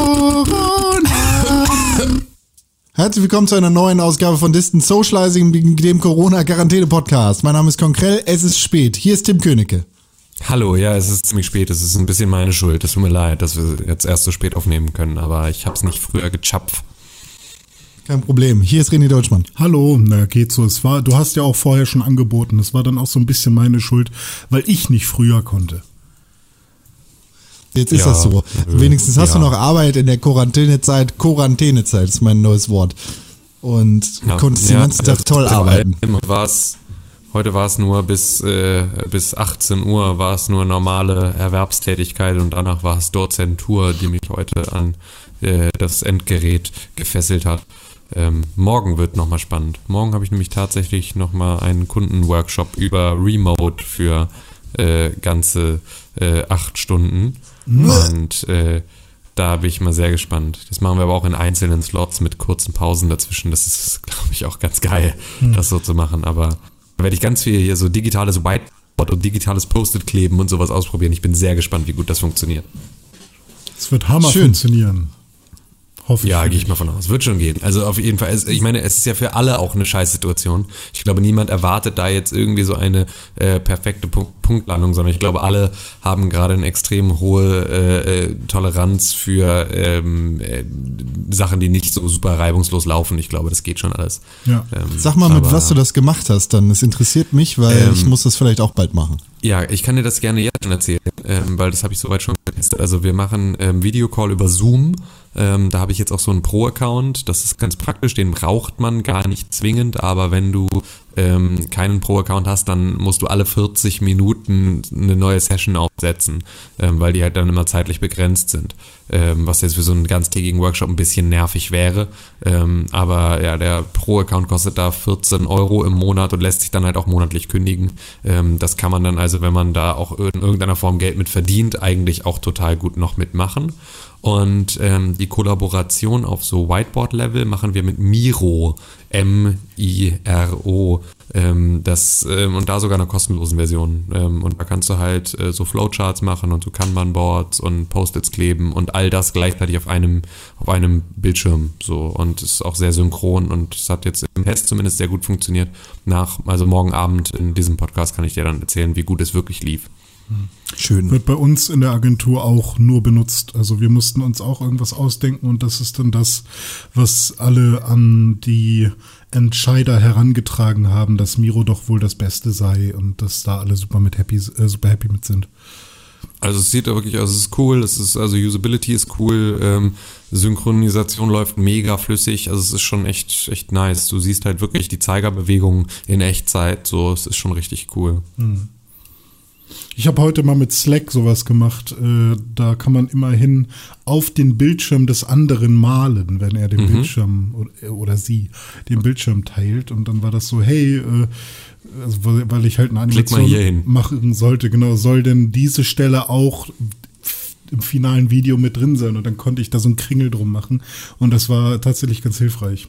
Corona. Herzlich willkommen zu einer neuen Ausgabe von Distant Socializing, dem Corona-Quarantäne-Podcast. Mein Name ist Konkrell, es ist spät. Hier ist Tim Königke. Hallo, ja, es ist ziemlich spät. Es ist ein bisschen meine Schuld. Es tut mir leid, dass wir jetzt erst so spät aufnehmen können, aber ich habe es nicht früher gechapft. Kein Problem. Hier ist René Deutschmann. Hallo, na geht so. Es war, du hast ja auch vorher schon angeboten. Es war dann auch so ein bisschen meine Schuld, weil ich nicht früher konnte. Jetzt ist Ja, das so. Wenigstens hast ja. du noch Arbeit in der Quarantänezeit. Quarantänezeit ist mein neues Wort. Und Ja, konntest den ganzen Tag toll arbeiten. War's, heute war es nur bis, äh, bis 18 Uhr war es nur normale Erwerbstätigkeit und danach war es Dozentur, die mich heute an äh, das Endgerät gefesselt hat. Ähm, morgen wird nochmal spannend. Morgen habe ich nämlich tatsächlich nochmal einen Kundenworkshop über Remote für äh, ganze äh, acht Stunden. Und äh, da bin ich mal sehr gespannt. Das machen wir aber auch in einzelnen Slots mit kurzen Pausen dazwischen. Das ist, glaube ich, auch ganz geil, das so zu machen. Aber da werde ich ganz viel hier so digitales Whiteboard und digitales Post-it kleben und sowas ausprobieren. Ich bin sehr gespannt, wie gut das funktioniert. Es wird Hammer Schön. funktionieren. Hoffe Ja, gehe ich mal von aus. Wird schon gehen. Also auf jeden Fall. Ich meine, es ist ja für alle auch eine Scheißsituation. Ich glaube, niemand erwartet da jetzt irgendwie so eine äh, perfekte Punkt Punktlandung, sondern ich glaube, alle haben gerade eine extrem hohe äh, äh, Toleranz für ähm, äh, Sachen, die nicht so super reibungslos laufen. Ich glaube, das geht schon alles. Ja. Ähm, Sag mal, mit was du das gemacht hast dann. Es interessiert mich, weil Ähm, ich muss das vielleicht auch bald machen. Ja, ich kann dir das gerne jetzt schon erzählen, ähm, weil das habe ich soweit schon getestet. Also wir machen ähm, Videocall über Zoom. Ähm, da habe ich jetzt auch so einen Pro-Account. Das ist ganz praktisch, den braucht man gar nicht zwingend, aber wenn du ähm, keinen Pro-Account hast, dann musst du alle 40 Minuten eine neue Session aufsetzen, ähm, weil die halt dann immer zeitlich begrenzt sind. Ähm, was jetzt für so einen ganztägigen Workshop ein bisschen nervig wäre. Ähm, aber ja, der Pro-Account kostet da 14 Euro im Monat und lässt sich dann halt auch monatlich kündigen. Ähm, das kann man dann also, wenn man da auch in irgendeiner Form Geld mit verdient, eigentlich auch total gut noch mitmachen. Und ähm, die Kollaboration auf so Whiteboard-Level machen wir mit Miro, M-I-R-O, ähm, das, ähm, und da sogar eine kostenlosen Version. Ähm, und da kannst du halt äh, so Flowcharts machen und so Kanban-Boards und Post-its kleben und all das gleichzeitig auf einem, auf einem Bildschirm. So und es ist auch sehr synchron und es hat jetzt im Test zumindest sehr gut funktioniert. Nach, also morgen Abend in diesem Podcast kann ich dir dann erzählen, wie gut es wirklich lief. Schön. Wird bei uns in der Agentur auch nur benutzt. Also wir mussten uns auch irgendwas ausdenken und das ist dann das, was alle an die Entscheider herangetragen haben, dass Miro doch wohl das Beste sei und dass da alle super mit happy, äh, super happy mit sind. Also es sieht da wirklich aus, es ist cool, es ist, also Usability ist cool, ähm, Synchronisation läuft mega flüssig, also es ist schon echt, echt nice. Du siehst halt wirklich die Zeigerbewegungen in Echtzeit, so, es ist schon richtig cool. Ich habe heute mal mit Slack sowas gemacht. Äh, da kann man immerhin auf den Bildschirm des anderen malen, wenn er den Bildschirm oder, oder sie den Bildschirm teilt. Und dann war das so, hey, äh, also, weil ich halt eine Animation machen sollte, genau, soll denn diese Stelle auch im finalen Video mit drin sein? Und dann konnte ich da so einen Kringel drum machen. Und das war tatsächlich ganz hilfreich.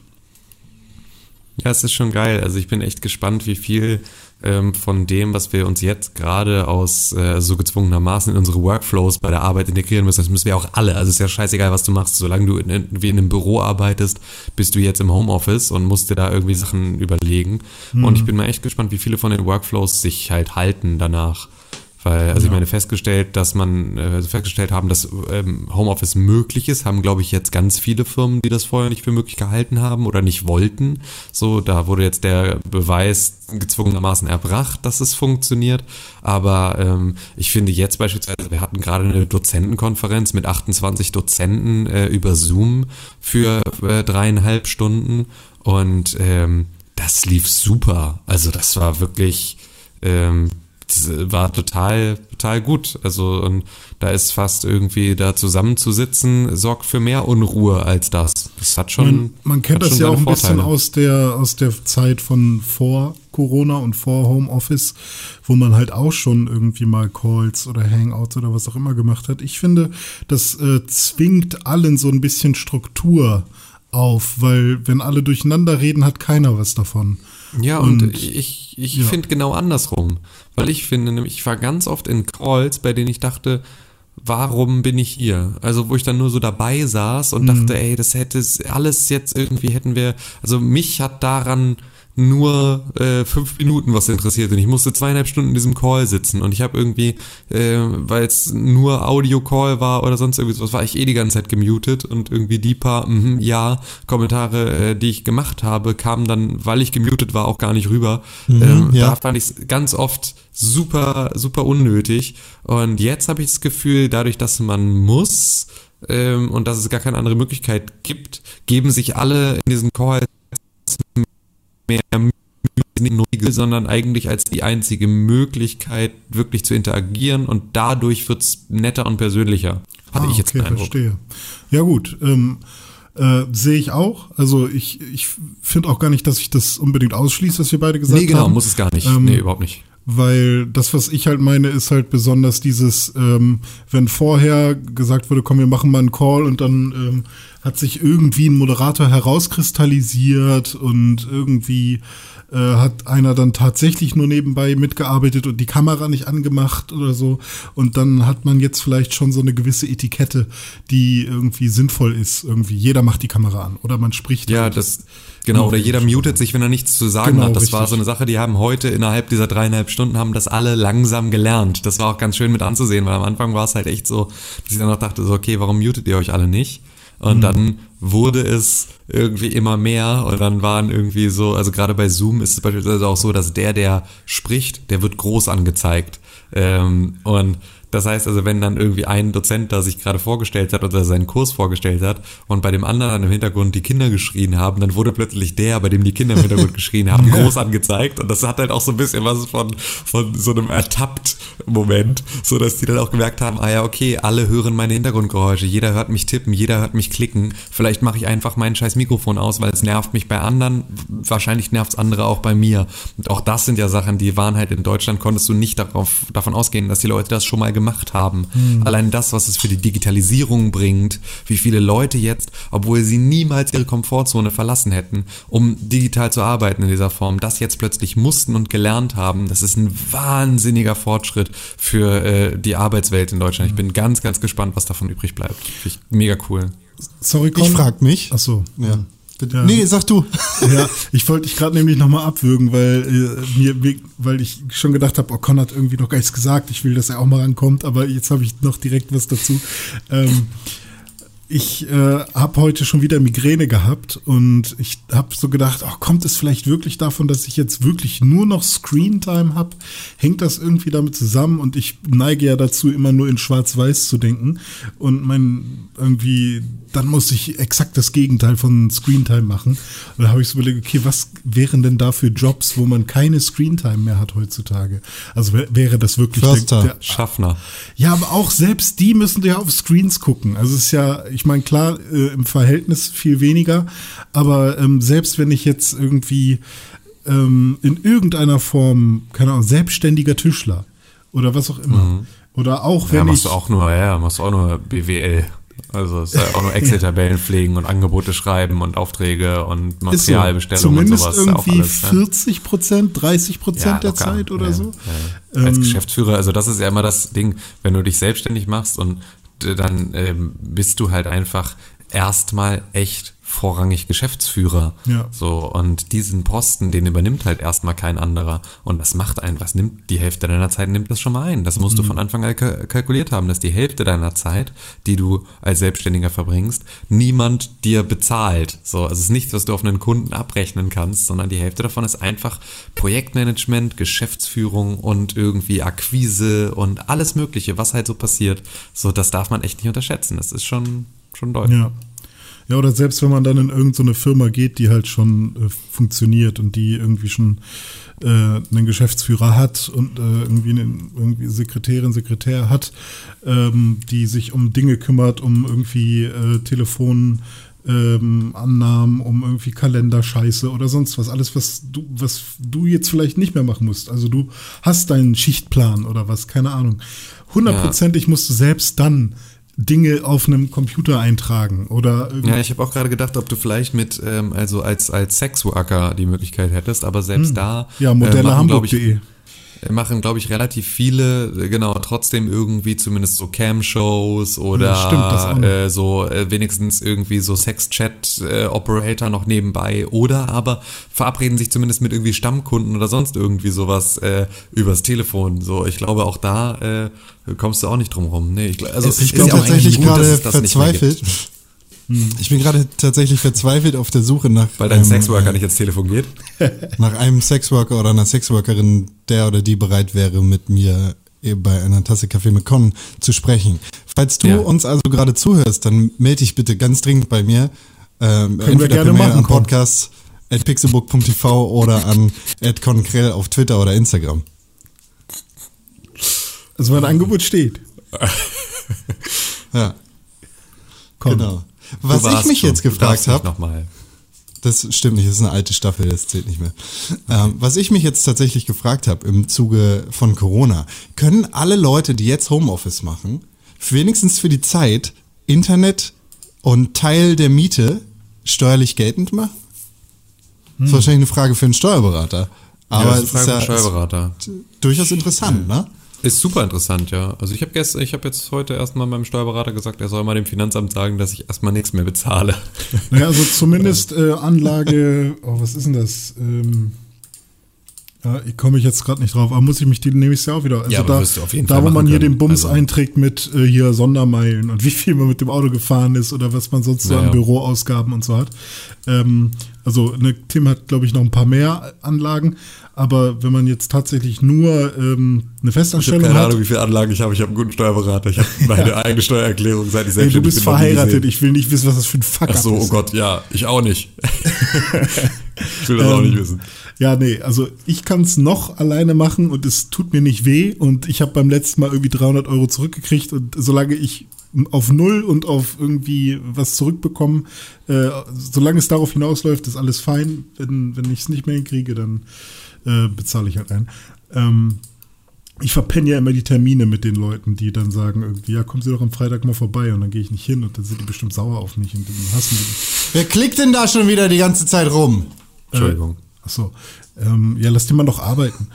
Ja, es ist schon geil. Also ich bin echt gespannt, wie viel ähm, von dem, was wir uns jetzt gerade aus äh, so gezwungenermaßen in unsere Workflows bei der Arbeit integrieren müssen. Das müssen wir auch alle. Also es ist ja scheißegal, was du machst. Solange du in, wie in einem Büro arbeitest, bist du jetzt im Homeoffice und musst dir da irgendwie Sachen überlegen. Und ich bin mal echt gespannt, wie viele von den Workflows sich halt halten danach. Weil, also ich meine, festgestellt, dass man, äh, festgestellt haben, dass ähm, Homeoffice möglich ist, haben, glaube ich, jetzt ganz viele Firmen, die das vorher nicht für möglich gehalten haben oder nicht wollten. So, da wurde jetzt der Beweis gezwungenermaßen erbracht, dass es funktioniert. Aber ähm, ich finde jetzt beispielsweise, wir hatten gerade eine Dozentenkonferenz mit 28 Dozenten äh, über Zoom für äh, dreieinhalb Stunden und ähm, das lief super. Also das war wirklich ähm, war total, total gut. Also, und da ist fast irgendwie da zusammenzusitzen, sorgt für mehr Unruhe als das. Das hat schon. Man, man kennt das ja auch ein bisschen Vorteile. aus der, aus der Zeit von vor Corona und vor Homeoffice, wo man halt auch schon irgendwie mal Calls oder Hangouts oder was auch immer gemacht hat. Ich finde, das äh, zwingt allen so ein bisschen Struktur auf, weil wenn alle durcheinander reden, hat keiner was davon. Ja, und, Und- ich, ich ja. finde genau andersrum. Weil ich finde nämlich, ich war ganz oft in Calls, bei denen ich dachte, warum bin ich hier? Also wo ich dann nur so dabei saß und dachte, ey, das hätte es alles jetzt irgendwie hätten wir, also mich hat daran nur äh, fünf Minuten was interessiert und ich musste zweieinhalb Stunden in diesem Call sitzen und ich habe irgendwie, äh, weil es nur Audio-Call war oder sonst irgendwie was, war ich eh die ganze Zeit gemutet und irgendwie die paar mhm, ja Kommentare, äh, die ich gemacht habe, kamen dann, weil ich gemutet war, auch gar nicht rüber. Mhm, ähm, ja. Da fand ich es ganz oft super, super unnötig und jetzt habe ich das Gefühl, dadurch, dass man muss ähm, und dass es gar keine andere Möglichkeit gibt, geben sich alle in diesen Calls mehr Mühe, sondern eigentlich als die einzige Möglichkeit, wirklich zu interagieren und dadurch wird's netter und persönlicher. Hatte Ah, ich jetzt okay, den Eindruck. verstehe. Ja gut, ähm, äh, sehe ich auch. Also ich, ich finde auch gar nicht, dass ich das unbedingt ausschließe, was wir beide gesagt Nee, genau, haben. muss es gar nicht. Ähm, nee, überhaupt nicht. Weil das, was ich halt meine, ist halt besonders dieses, ähm, wenn vorher gesagt wurde, komm, wir machen mal einen Call und dann ähm, hat sich irgendwie ein Moderator herauskristallisiert und irgendwie äh, hat einer dann tatsächlich nur nebenbei mitgearbeitet und die Kamera nicht angemacht oder so. Und dann hat man jetzt vielleicht schon so eine gewisse Etikette, die irgendwie sinnvoll ist. Irgendwie jeder macht die Kamera an oder man spricht. Ja, halt. das, genau, oder jeder mutet sich, wenn er nichts zu sagen Genau, hat. Das war richtig. so eine Sache, die haben heute innerhalb dieser dreieinhalb Stunden haben das alle langsam gelernt. Das war auch ganz schön mit anzusehen, weil am Anfang war es halt echt so, dass ich dann noch dachte, so, okay, warum mutet ihr euch alle nicht? Und dann wurde es irgendwie immer mehr und dann waren irgendwie so, also gerade bei Zoom ist es beispielsweise auch so, dass der, der spricht, der wird groß angezeigt. Ähm, und das heißt also, wenn dann irgendwie ein Dozent da sich gerade vorgestellt hat oder seinen Kurs vorgestellt hat und bei dem anderen dann im Hintergrund die Kinder geschrien haben, dann wurde plötzlich der, bei dem die Kinder im Hintergrund geschrien haben, groß angezeigt. Und das hat halt auch so ein bisschen was von, von so einem Ertappt-Moment, so dass die dann auch gemerkt haben, ah ja, okay, alle hören meine Hintergrundgeräusche, jeder hört mich tippen, jeder hört mich klicken. Vielleicht mache ich einfach mein scheiß Mikrofon aus, weil es nervt mich bei anderen. Wahrscheinlich nervt es andere auch bei mir. Und auch das sind ja Sachen, die waren halt in Deutschland, konntest du nicht darauf, davon ausgehen, dass die Leute das schon mal gemacht haben. Allein das, was es für die Digitalisierung bringt, wie viele Leute jetzt, obwohl sie niemals ihre Komfortzone verlassen hätten, um digital zu arbeiten in dieser Form, das jetzt plötzlich mussten und gelernt haben, das ist ein wahnsinniger Fortschritt für äh, die Arbeitswelt in Deutschland. Ich bin ganz, ganz gespannt, was davon übrig bleibt. Finde ich mega cool. Sorry, Ich Con. frag mich. Ach so. Ja. Ja. Nee, sag du. Ja, ich wollte dich gerade nämlich nochmal abwürgen, weil äh, mir, mir, weil ich schon gedacht habe, oh, Con hat irgendwie noch gar nichts gesagt. Ich will, dass er auch mal rankommt, aber jetzt habe ich noch direkt was dazu. Ähm, ich äh, habe heute schon wieder Migräne gehabt und ich habe so gedacht, oh, kommt es vielleicht wirklich davon, dass ich jetzt wirklich nur noch Screentime habe? Hängt das irgendwie damit zusammen? Und ich neige ja dazu, immer nur in Schwarz-Weiß zu denken. Und mein irgendwie, dann muss ich exakt das Gegenteil von Screentime machen. Und da habe ich so überlegt, okay, was wären denn da für Jobs, wo man keine Screentime mehr hat heutzutage? Also wär, wäre das wirklich Förster. Schaffner. ja, aber auch selbst die müssen ja auf Screens gucken. Also es ist ja, ich meine, klar, äh, im Verhältnis viel weniger, aber ähm, selbst wenn ich jetzt irgendwie ähm, in irgendeiner Form, keine Ahnung, selbstständiger Tischler oder was auch immer. Oder auch Ja, wenn machst ich. du auch nur, ja, machst du auch nur BWL. Also es ist ja auch nur Excel-Tabellen pflegen und Angebote schreiben und Aufträge und ist so, Materialbestellungen und zumindest sowas. ist ja auch irgendwie alles, ne? 40 Prozent, 30 Prozent der locker. Zeit oder Ja, so. ja. Als Ähm, Geschäftsführer, also das ist ja immer das Ding, wenn du dich selbstständig machst und dann ähm, bist du halt einfach erstmal echt vorrangig Geschäftsführer. Ja. So, und diesen Posten, den übernimmt halt erstmal kein anderer. Und das macht ein, was nimmt die Hälfte deiner Zeit, nimmt das schon mal ein. Das Mhm. musst du von Anfang an kalk- kalkuliert haben, dass die Hälfte deiner Zeit, die du als Selbstständiger verbringst, niemand dir bezahlt. So, also es ist nichts, was du auf einen Kunden abrechnen kannst, sondern die Hälfte davon ist einfach Projektmanagement, Geschäftsführung und irgendwie Akquise und alles Mögliche, was halt so passiert. So, das darf man echt nicht unterschätzen. Das ist schon, schon deutlich. Ja. Ja, oder selbst wenn man dann in irgendeine Firma geht, die halt schon äh, funktioniert und die irgendwie schon äh, einen Geschäftsführer hat und äh, irgendwie einen irgendwie Sekretärin, Sekretär hat, ähm, die sich um Dinge kümmert, um irgendwie äh, Telefon ähm, Annahmen, um irgendwie Kalenderscheiße oder sonst was. Alles, was du, was du jetzt vielleicht nicht mehr machen musst. Also du hast deinen Schichtplan oder was, keine Ahnung. Hundertprozentig musst du selbst dann Dinge auf einem Computer eintragen oder irgendwie. Ja, ich habe auch gerade gedacht, ob du vielleicht mit, ähm, also als, als Sexworker die Möglichkeit hättest, aber selbst da. Ja, äh, glaub ich, modellehamburg.de. machen, glaube ich, relativ viele, äh, genau, trotzdem irgendwie zumindest so Cam-Shows oder äh, so äh, wenigstens irgendwie so Sex-Chat-Operator noch nebenbei oder aber verabreden sich zumindest mit irgendwie Stammkunden oder sonst irgendwie sowas äh, übers Telefon. So, ich glaube, auch da äh, kommst du auch nicht drum rum. Nee, ich, also, ich bin tatsächlich gerade verzweifelt. Ich bin gerade tatsächlich verzweifelt auf der Suche nach, Weil dein ähm, Sexworker nicht ins Telefon geht. nach einem Sexworker oder einer Sexworkerin, der oder die bereit wäre, mit mir eh bei einer Tasse Kaffee mit Con zu sprechen. Falls du Ja. uns also gerade zuhörst, dann melde dich bitte ganz dringend bei mir. Ähm, wir entweder gerne per Mail machen, an Con. podcast at pixelbook.tv oder an @conkrell auf Twitter oder Instagram. Also mein Angebot steht. Ja, Komm. genau. Was ich mich schon. jetzt gefragt habe, Nochmal. Das stimmt nicht, das ist eine alte Staffel, das zählt nicht mehr. Ähm, was ich mich jetzt tatsächlich gefragt habe im Zuge von Corona, können alle Leute, die jetzt Homeoffice machen, wenigstens für die Zeit Internet und Teil der Miete steuerlich geltend machen? Das ist wahrscheinlich eine Frage für einen Steuerberater. Aber ja, das ist ist ja Steuerberater. ist durchaus interessant, ne? Ist super interessant, ja. Also ich habe gestern, ich habe jetzt heute erstmal meinem Steuerberater gesagt, er soll mal dem Finanzamt sagen, dass ich erstmal nichts mehr bezahle. Naja, also zumindest äh, Anlage, oh, was ist denn das? Ähm, ja, ich komme ich jetzt gerade nicht drauf, aber muss ich mich die nächstes Jahr auch wieder. Also Ja, da, da wo man hier können. den Bums Also- einträgt mit äh, hier Sondermeilen und wie viel man mit dem Auto gefahren ist oder was man sonst so Ja, an ja. Büroausgaben und so hat. Ähm, also ne, Tim hat, glaube ich, noch ein paar mehr Anlagen, aber wenn man jetzt tatsächlich nur ähm, eine Ich habe Festanstellung keine hat, Ahnung, wie viele Anlagen ich habe. Ich habe einen guten Steuerberater. Ich habe meine eigene Steuererklärung, seit ich ey, selbstständig du bist verheiratet, ich will nicht wissen, was das für ein Fuck Ach so, ist. oh Gott, ja, ich auch nicht. ich will das auch Ähm, nicht wissen. Ja, nee, also ich kann es noch alleine machen und es tut mir nicht weh und ich habe beim letzten Mal irgendwie 300 Euro zurückgekriegt und solange ich auf Null und auf irgendwie was zurückbekomme, äh, solange es darauf hinausläuft, ist alles fein. Wenn, wenn ich es nicht mehr hinkriege, dann äh, bezahle ich halt ein. Ähm, ich verpenne ja immer die Termine mit den Leuten, die dann sagen irgendwie, ja, kommen Sie doch am Freitag mal vorbei und dann gehe ich nicht hin und dann sind die bestimmt sauer auf mich und dann hassen die mich. Wer klickt denn da schon wieder die ganze Zeit rum? Entschuldigung. Ach so. Ähm, ja, lass den mal doch arbeiten.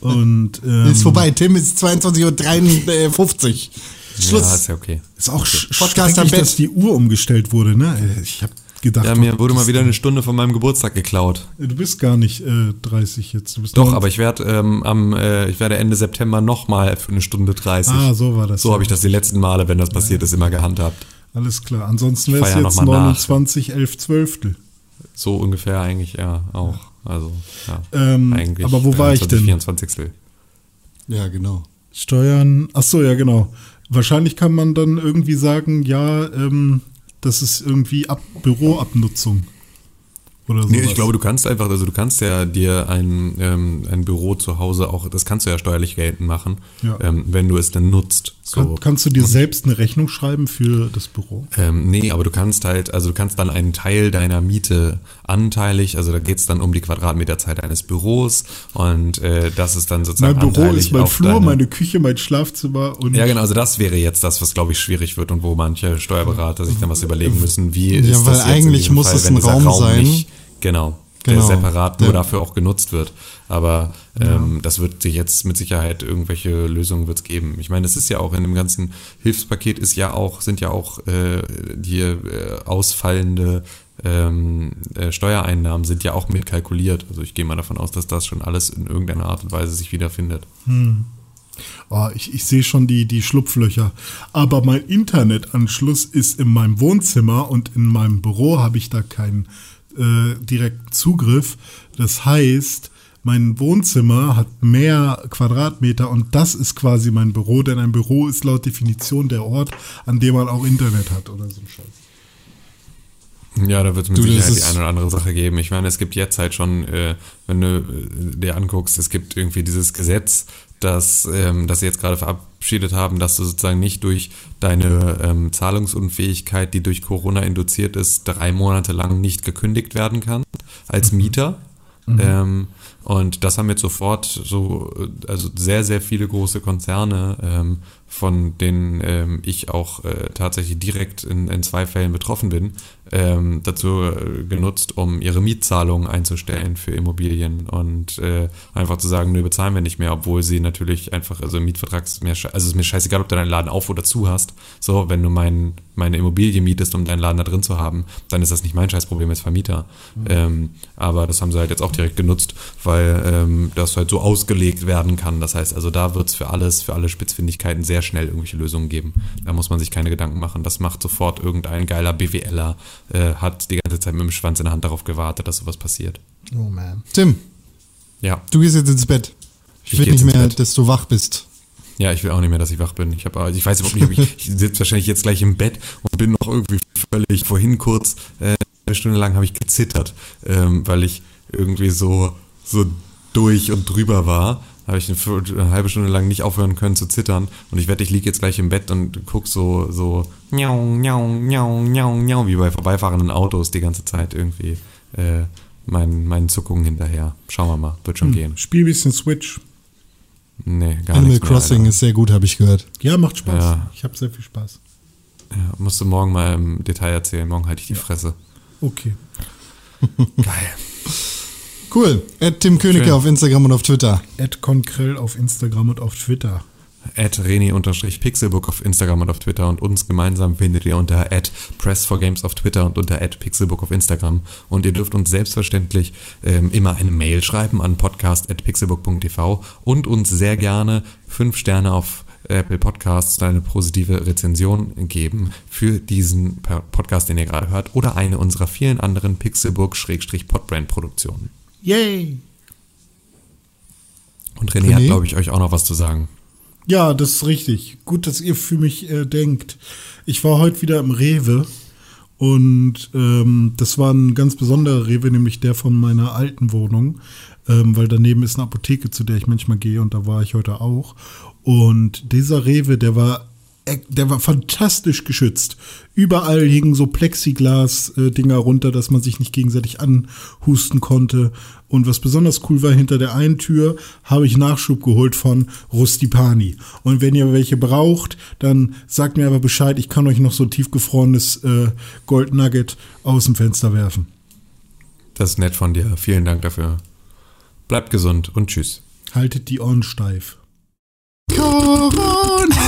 Und ähm, ist vorbei, Tim ist 22.53 Uhr. Schluss. Ja, ist ja okay. Ist auch sch Podcast am Bett. dass die Uhr umgestellt wurde, ne? Ich habe gedacht, Ja, mir wurde mal wieder eine Stunde von meinem Geburtstag geklaut. du bist gar nicht äh, 30 jetzt. Doch, 19. aber ich werde ähm, am, äh, ich werde Ende September nochmal für eine Stunde 30. Ah, so war das. So habe ich das die letzten Male, wenn das passiert ist, immer gehandhabt. Alles klar. Ansonsten wäre es jetzt noch mal nach. 29, 11, 12. So ungefähr eigentlich, ja, auch. Also, ja. Ähm, eigentlich. aber wo war ich 23, denn? 24. Ja, genau. Steuern. Ach so, ja, genau. Wahrscheinlich kann man dann irgendwie sagen, ja, ähm, das ist irgendwie Ab Büroabnutzung. Oder so. Nee, ich glaube, du kannst einfach, also du kannst ja dir ein, ähm, ein Büro zu Hause auch, das kannst du ja steuerlich geltend machen, Ja. ähm, wenn du es dann nutzt. So. Kann, kannst du dir selbst eine Rechnung schreiben für das Büro? Ähm, nee, aber du kannst halt, also du kannst dann einen Teil deiner Miete anteilig, also da geht's dann um die Quadratmeterzeit eines Büros und äh, das ist dann sozusagen Mein Büro ist mein Flur, deine- meine Küche, mein Schlafzimmer und Ja, genau, also das wäre jetzt das, was glaube ich schwierig wird und wo manche Steuerberater sich dann was überlegen müssen, wie Ja, ist weil das jetzt in eigentlich muss Fall, es ein dieser Raum sein. nicht, genau, der Genau. separat nur Ja. dafür auch genutzt wird. Aber ähm, das wird sich jetzt mit Sicherheit irgendwelche Lösungen wird's geben. Ich meine, es ist ja auch in dem ganzen Hilfspaket ist ja auch, sind ja auch äh, die äh, ausfallende ähm, äh, Steuereinnahmen sind ja auch mitkalkuliert. Also ich gehe mal davon aus, dass das schon alles in irgendeiner Art und Weise sich wiederfindet. oh, ich, ich sehe schon die, die Schlupflöcher. Aber mein Internetanschluss ist in meinem Wohnzimmer und in meinem Büro habe ich da keinen äh, direkten Zugriff. Das heißt, mein Wohnzimmer hat mehr Quadratmeter und das ist quasi mein Büro, denn ein Büro ist laut Definition der Ort, an dem man auch Internet hat oder so ein Scheiß. Ja, da wird es mit Du, Sicherheit die eine oder andere Sache geben. Ich meine, es gibt jetzt halt schon, äh, wenn du äh, dir anguckst, es gibt irgendwie dieses Gesetz, das, ähm, das sie jetzt gerade verabschiedet haben, dass du sozusagen nicht durch deine ähm, Zahlungsunfähigkeit, die durch Corona induziert ist, drei Monate lang nicht gekündigt werden kann als Mieter. Ähm, und das haben jetzt sofort so, also sehr, sehr viele große Konzerne ähm, von denen ähm, ich auch äh, tatsächlich direkt in, in zwei Fällen betroffen bin, ähm, dazu äh, genutzt, um ihre Mietzahlungen einzustellen für Immobilien und äh, einfach zu sagen, nö, bezahlen wir nicht mehr, obwohl sie natürlich einfach, also Mietvertrag ist mir, also ist mir scheißegal, ob du deinen Laden auf oder zu hast. So, wenn du mein, meine Immobilie mietest, um deinen Laden da drin zu haben, dann ist das nicht mein Scheißproblem als Vermieter. Mhm. Ähm, aber das haben sie halt jetzt auch direkt genutzt, weil ähm, das halt so ausgelegt werden kann. Das heißt, also da wird es für alles, für alle Spitzfindigkeiten sehr schnell irgendwelche Lösungen geben. Da muss man sich keine Gedanken machen. Das macht sofort irgendein geiler BWLer äh, hat die ganze Zeit mit dem Schwanz in der Hand darauf gewartet, dass sowas passiert. Oh man. Tim. Ja. Du gehst jetzt ins Bett. Ich, ich will nicht mehr, dass du wach bist. Ja, ich will auch nicht mehr, dass ich wach bin. Ich, hab, ich weiß überhaupt nicht, ob ich, ich sitze wahrscheinlich jetzt gleich im Bett und bin noch irgendwie völlig, vorhin kurz, äh, eine Stunde lang habe ich gezittert, ähm, weil ich irgendwie so, so durch und drüber war habe ich eine, eine, halbe Stunde lang nicht aufhören können zu zittern und ich wette, ich liege jetzt gleich im Bett und guck so so miau, miau, miau, miau, miau, wie bei vorbeifahrenden Autos die ganze Zeit irgendwie äh, meinen, meinen Zuckungen hinterher. Schauen wir mal, wird schon hm. gehen. Spiel ein bisschen Switch. Nee, gar Animal nichts Crossing mehr, ist sehr gut, habe ich gehört. Ja, macht Spaß. Ja. Ich habe sehr viel Spaß. Ja, musst du morgen mal im Detail erzählen. Morgen halte ich die ja. Fresse. Okay. Geil. Cool. Ed Tim Königke auf Instagram und auf Twitter. Ed Konkrell auf Instagram und auf Twitter. At Reni-Pixelbook auf Instagram und auf Twitter und uns gemeinsam findet ihr unter at Press4Games auf Twitter und unter at Pixelbook auf Instagram. Und ihr dürft uns selbstverständlich ähm, immer eine Mail schreiben an podcast.pixelbook.tv und uns sehr gerne fünf Sterne auf Apple Podcasts eine positive Rezension geben für diesen Podcast, den ihr gerade hört, oder eine unserer vielen anderen Pixelbook-Podbrand-Produktionen. Yay! Und René, René? hat, glaube ich, euch auch noch was zu sagen. Ja, das ist richtig. Gut, dass ihr für mich äh, denkt. Ich war heute wieder im Rewe und ähm, das war ein ganz besonderer Rewe, nämlich der von meiner alten Wohnung, ähm, weil daneben ist eine Apotheke, zu der ich manchmal gehe und da war ich heute auch. Und dieser Rewe, der war der war fantastisch geschützt. Überall hingen so Plexiglas-Dinger runter, dass man sich nicht gegenseitig anhusten konnte. Und was besonders cool war, hinter der einen Tür habe ich Nachschub geholt von Rustipani. Und wenn ihr welche braucht, dann sagt mir aber Bescheid, ich kann euch noch so ein tiefgefrorenes äh, Gold Nugget aus dem Fenster werfen. Das ist nett von dir. Vielen Dank dafür. Bleibt gesund und tschüss. Haltet die Ohren steif. Corona.